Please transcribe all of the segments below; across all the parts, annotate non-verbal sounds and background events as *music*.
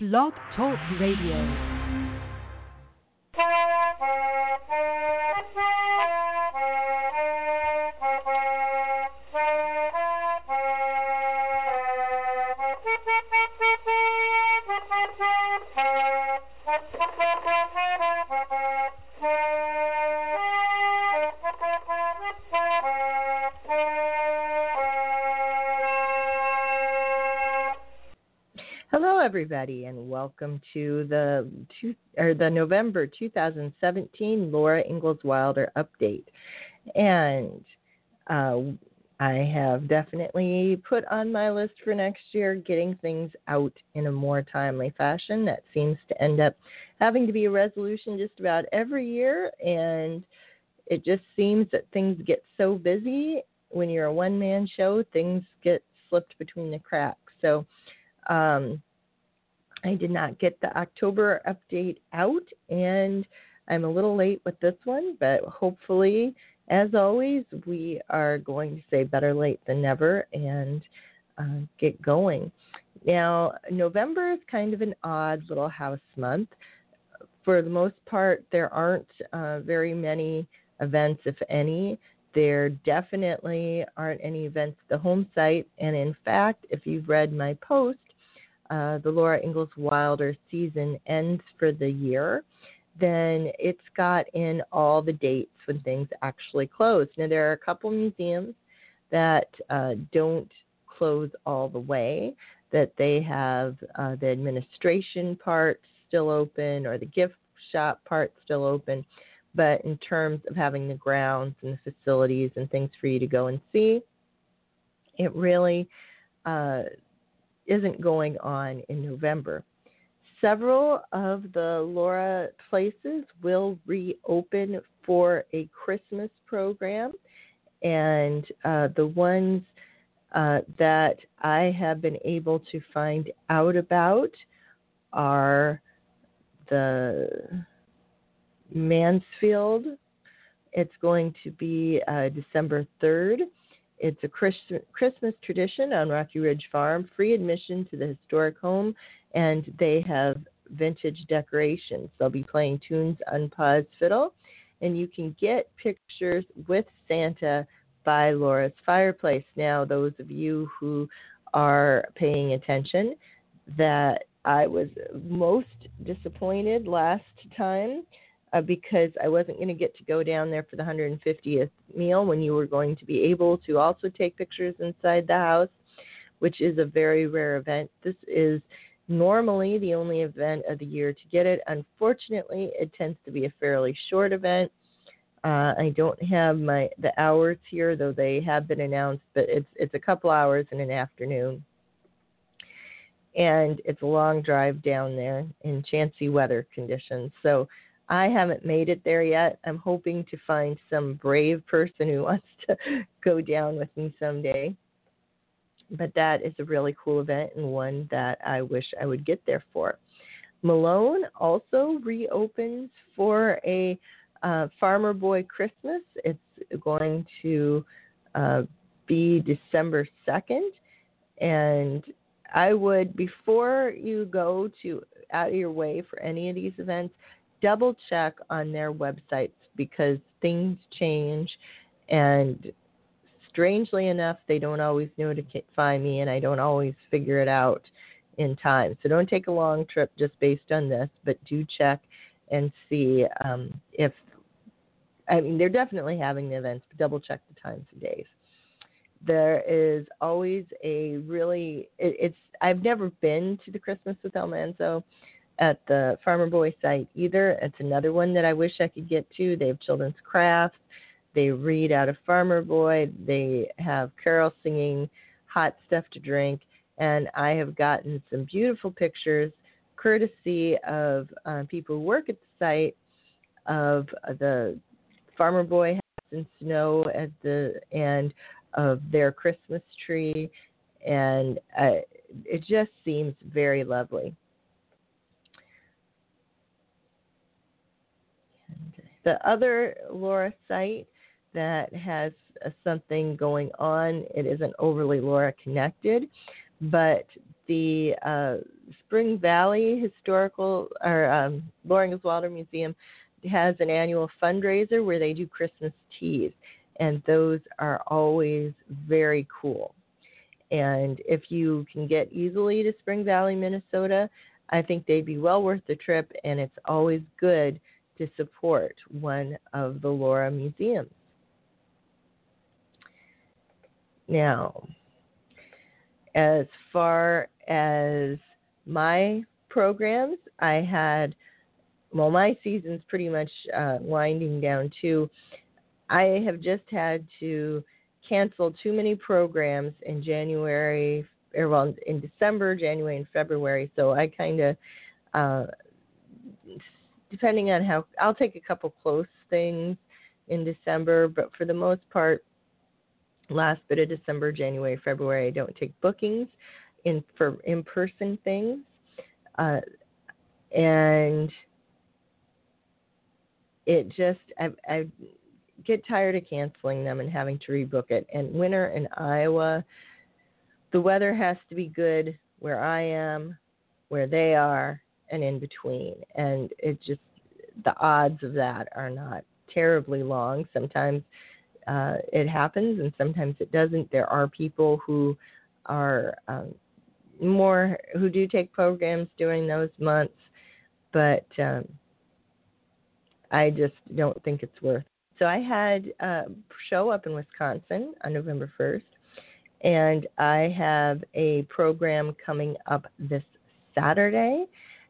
Blog Talk Radio. Hello, everybody, and welcome to the two, or the November 2017 Laura Ingalls Wilder update. And uh, I have definitely put on my list for next year getting things out in a more timely fashion. That seems to end up having to be a resolution just about every year, and it just seems that things get so busy when you're a one man show, things get slipped between the cracks. So, um, I did not get the October update out, and I'm a little late with this one, but hopefully, as always, we are going to say better late than never and uh, get going. Now, November is kind of an odd little house month. For the most part, there aren't uh, very many events, if any. There definitely aren't any events at the home site. And in fact, if you've read my post, uh, the Laura Ingalls Wilder season ends for the year, then it's got in all the dates when things actually close. Now, there are a couple museums that uh, don't close all the way, that they have uh, the administration part still open or the gift shop part still open. But in terms of having the grounds and the facilities and things for you to go and see, it really uh, isn't going on in November. Several of the Laura places will reopen for a Christmas program, and uh, the ones uh, that I have been able to find out about are the Mansfield. It's going to be uh, December 3rd it's a Christmas tradition on Rocky Ridge Farm, free admission to the historic home, and they have vintage decorations. They'll be playing tunes on Pa's fiddle, and you can get pictures with Santa by Laura's fireplace. Now, those of you who are paying attention, that I was most disappointed last time uh, because I wasn't going to get to go down there for the 150th meal when you were going to be able to also take pictures inside the house, which is a very rare event. This is normally the only event of the year to get it. Unfortunately, it tends to be a fairly short event. Uh, I don't have my the hours here, though they have been announced, but it's it's a couple hours in an afternoon, and it's a long drive down there in chancy weather conditions. So I haven't made it there yet. I'm hoping to find some brave person who *laughs* wants to go down with me someday. But that is a really cool event and one that I wish I would get there for. Malone also reopens for a uh, Farmer Boy Christmas. It's going to uh, be December 2nd. And I would, before you go to out of your way for any of these events, double check on their websites because things change and strangely enough they don't always notify me and I don't always figure it out in time. So don't take a long trip just based on this, but do check and see um, if I mean they're definitely having the events, but double check the times and days. There is always a really it, it's I've never been to the Christmas with Almanzo, at the Farmer Boy site either. It's another one that I wish I could get to. They have children's crafts. They read out of Farmer Boy. They have carol singing, hot stuff to drink, and I have gotten some beautiful pictures, courtesy of uh, people who work at the site, of the Farmer Boy house and snow at the end of their Christmas tree, and uh, it just seems very lovely. The other Laura site that has uh, something going on, it isn't overly Laura connected, but the uh, Spring Valley Historical or um, Laura Ingalls Wilder Museum has an annual fundraiser where they do Christmas teas, and those are always very cool. And if you can get easily to Spring Valley, Minnesota, I think they'd be well worth the trip, and it's always good to support one of the Laura museums. Now, as far as my programs, I had, well, my season's pretty much uh, winding down too. I have just had to cancel too many programs in January, or well, in December, January, and February. So I kind of, uh, depending on how, I'll take a couple close things in December, but for the most part, last bit of December, January, February, I don't take bookings in for in-person things, uh, and it just I, I get tired of canceling them and having to rebook it. And winter in Iowa, the weather has to be good where I am, where they are, and in between. And it just the odds of that are not terribly long. Sometimes uh, it happens, and sometimes it doesn't. There are people who are um, more who do take programs during those months, but um, I just don't think it's worth. So I had a show up in Wisconsin on November 1st, and I have a program coming up this Saturday.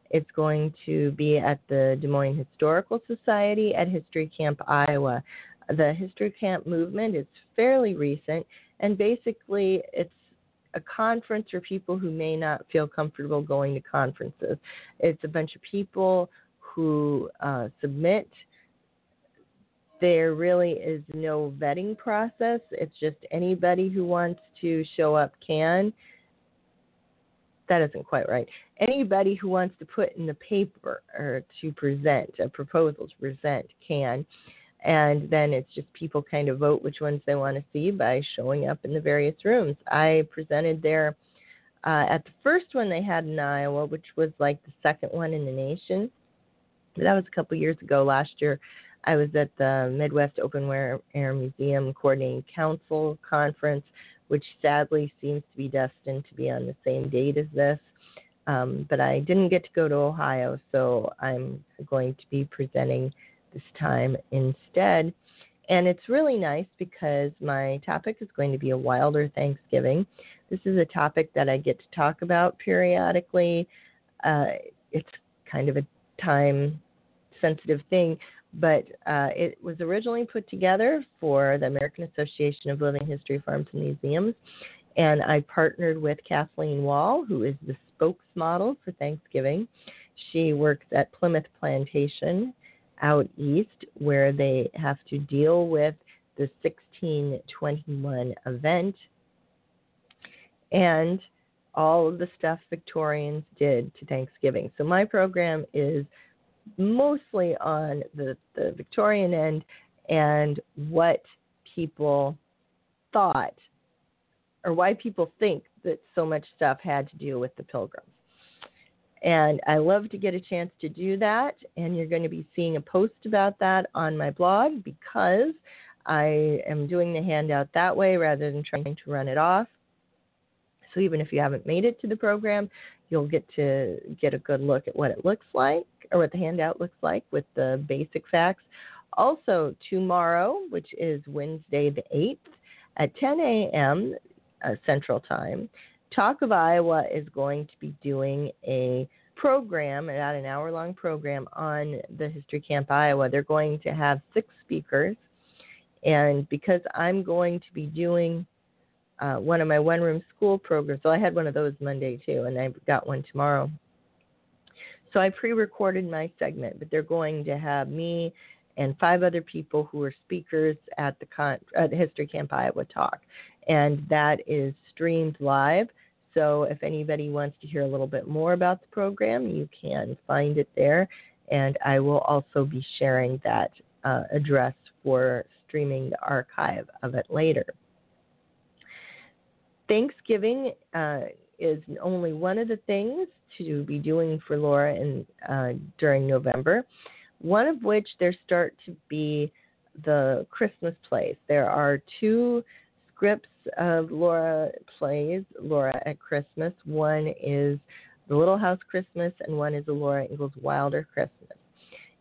It's going to be at the Des Moines Historical Society at History Camp, Iowa. The History Camp movement is fairly recent, and basically it's a conference for people who may not feel comfortable going to conferences. It's a bunch of people who uh, submit. There really is no vetting process. It's just anybody who wants to show up can. That isn't quite right. Anybody who wants to put in the paper or to present a proposal to present can and then it's just people kind of vote which ones they want to see by showing up in the various rooms. I presented there uh, at the first one they had in Iowa, which was like the second one in the nation. That was a couple years ago. Last year, I was at the Midwest Open Air Museum Coordinating Council conference, which sadly seems to be destined to be on the same date as this. Um, but I didn't get to go to Ohio, so I'm going to be presenting this time instead. And it's really nice because my topic is going to be a wilder Thanksgiving. This is a topic that I get to talk about periodically. Uh, it's kind of a time sensitive thing, but uh, it was originally put together for the American Association of Living History Farms and Museums. And I partnered with Kathleen Wall, who is the spokesmodel for Thanksgiving. She works at Plimoth Plantation out east where they have to deal with the 1621 event and all of the stuff Victorians did to Thanksgiving. So my program is mostly on the, the Victorian end and what people thought or why people think that so much stuff had to do with the pilgrims. And I love to get a chance to do that. And you're going to be seeing a post about that on my blog because I am doing the handout that way rather than trying to run it off. So even if you haven't made it to the program, you'll get to get a good look at what it looks like or what the handout looks like with the basic facts. Also, tomorrow, which is Wednesday the 8th at 10 a.m. Uh, Central Time, Talk of Iowa is going to be doing a program, about an hour long program on the History Camp Iowa. They're going to have six speakers. And because I'm going to be doing uh, one of my one room school programs, so I had one of those Monday too, and I've got one tomorrow. So I pre recorded my segment, but they're going to have me and five other people who are speakers at the, con- at History Camp Iowa talk. And that is streamed live. So if anybody wants to hear a little bit more about the program, you can find it there. And I will also be sharing that uh, address for streaming the archive of it later. Thanksgiving uh, is only one of the things to be doing for Laura in, uh, during November. One of which there start to be the Christmas plays. There are two scripts of Laura plays, Laura at Christmas. One is The Little House Christmas, and one is a Laura Ingalls Wilder Christmas.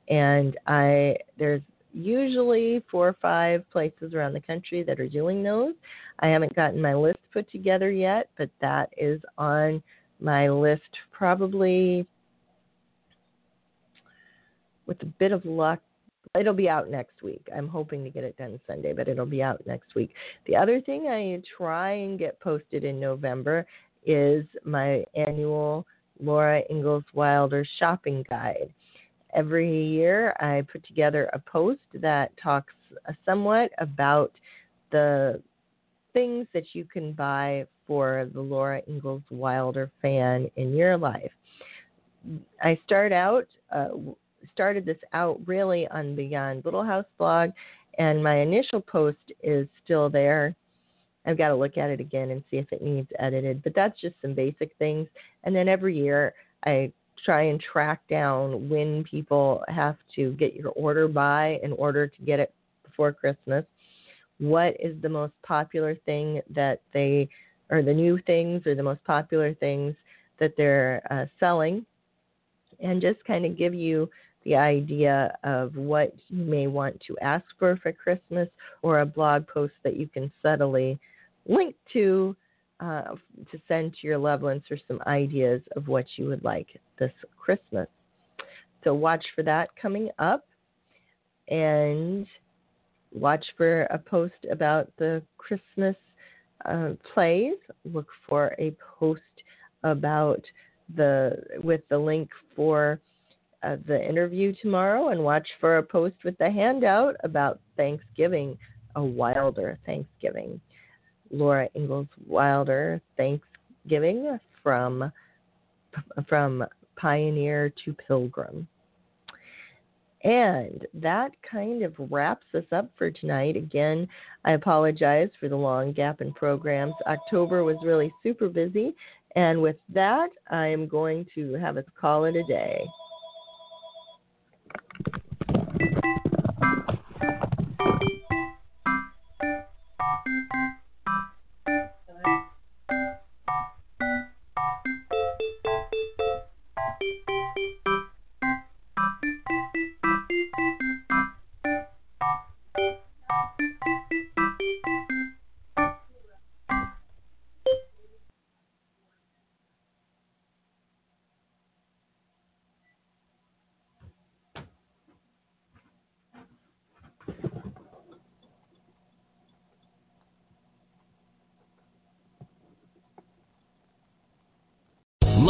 And I there's usually four or five places around the country that are doing those. I haven't gotten my list put together yet, but that is on my list probably with a bit of luck. It'll be out next week. I'm hoping to get it done Sunday, but it'll be out next week. The other thing I try and get posted in November is my annual Laura Ingalls Wilder shopping guide. Every year, I put together a post that talks somewhat about the things that you can buy for the Laura Ingalls Wilder fan in your life. I start out uh, started this out really on the Beyond Little House blog, and my initial post is still there. I've got to look at it again and see if it needs edited, but that's just some basic things. And then every year I try and track down when people have to get your order by in order to get it before Christmas. What is the most popular thing that they, or the new things, or the most popular things that they're uh, selling, and just kind of give you the idea of what you may want to ask for for Christmas, or a blog post that you can subtly link to uh, to send to your loved ones for some ideas of what you would like this Christmas. So watch for that coming up and watch for a post about the Christmas uh, plays. Look for a post about the with the link for uh, the interview tomorrow and watch for a post with the handout about Thanksgiving, a wilder Thanksgiving. Laura Ingalls Wilder Thanksgiving from from Pioneer to Pilgrim. And that kind of wraps us up for tonight. Again, I apologize for the long gap in programs. October was really super busy. And with that, I am going to have us call it a day.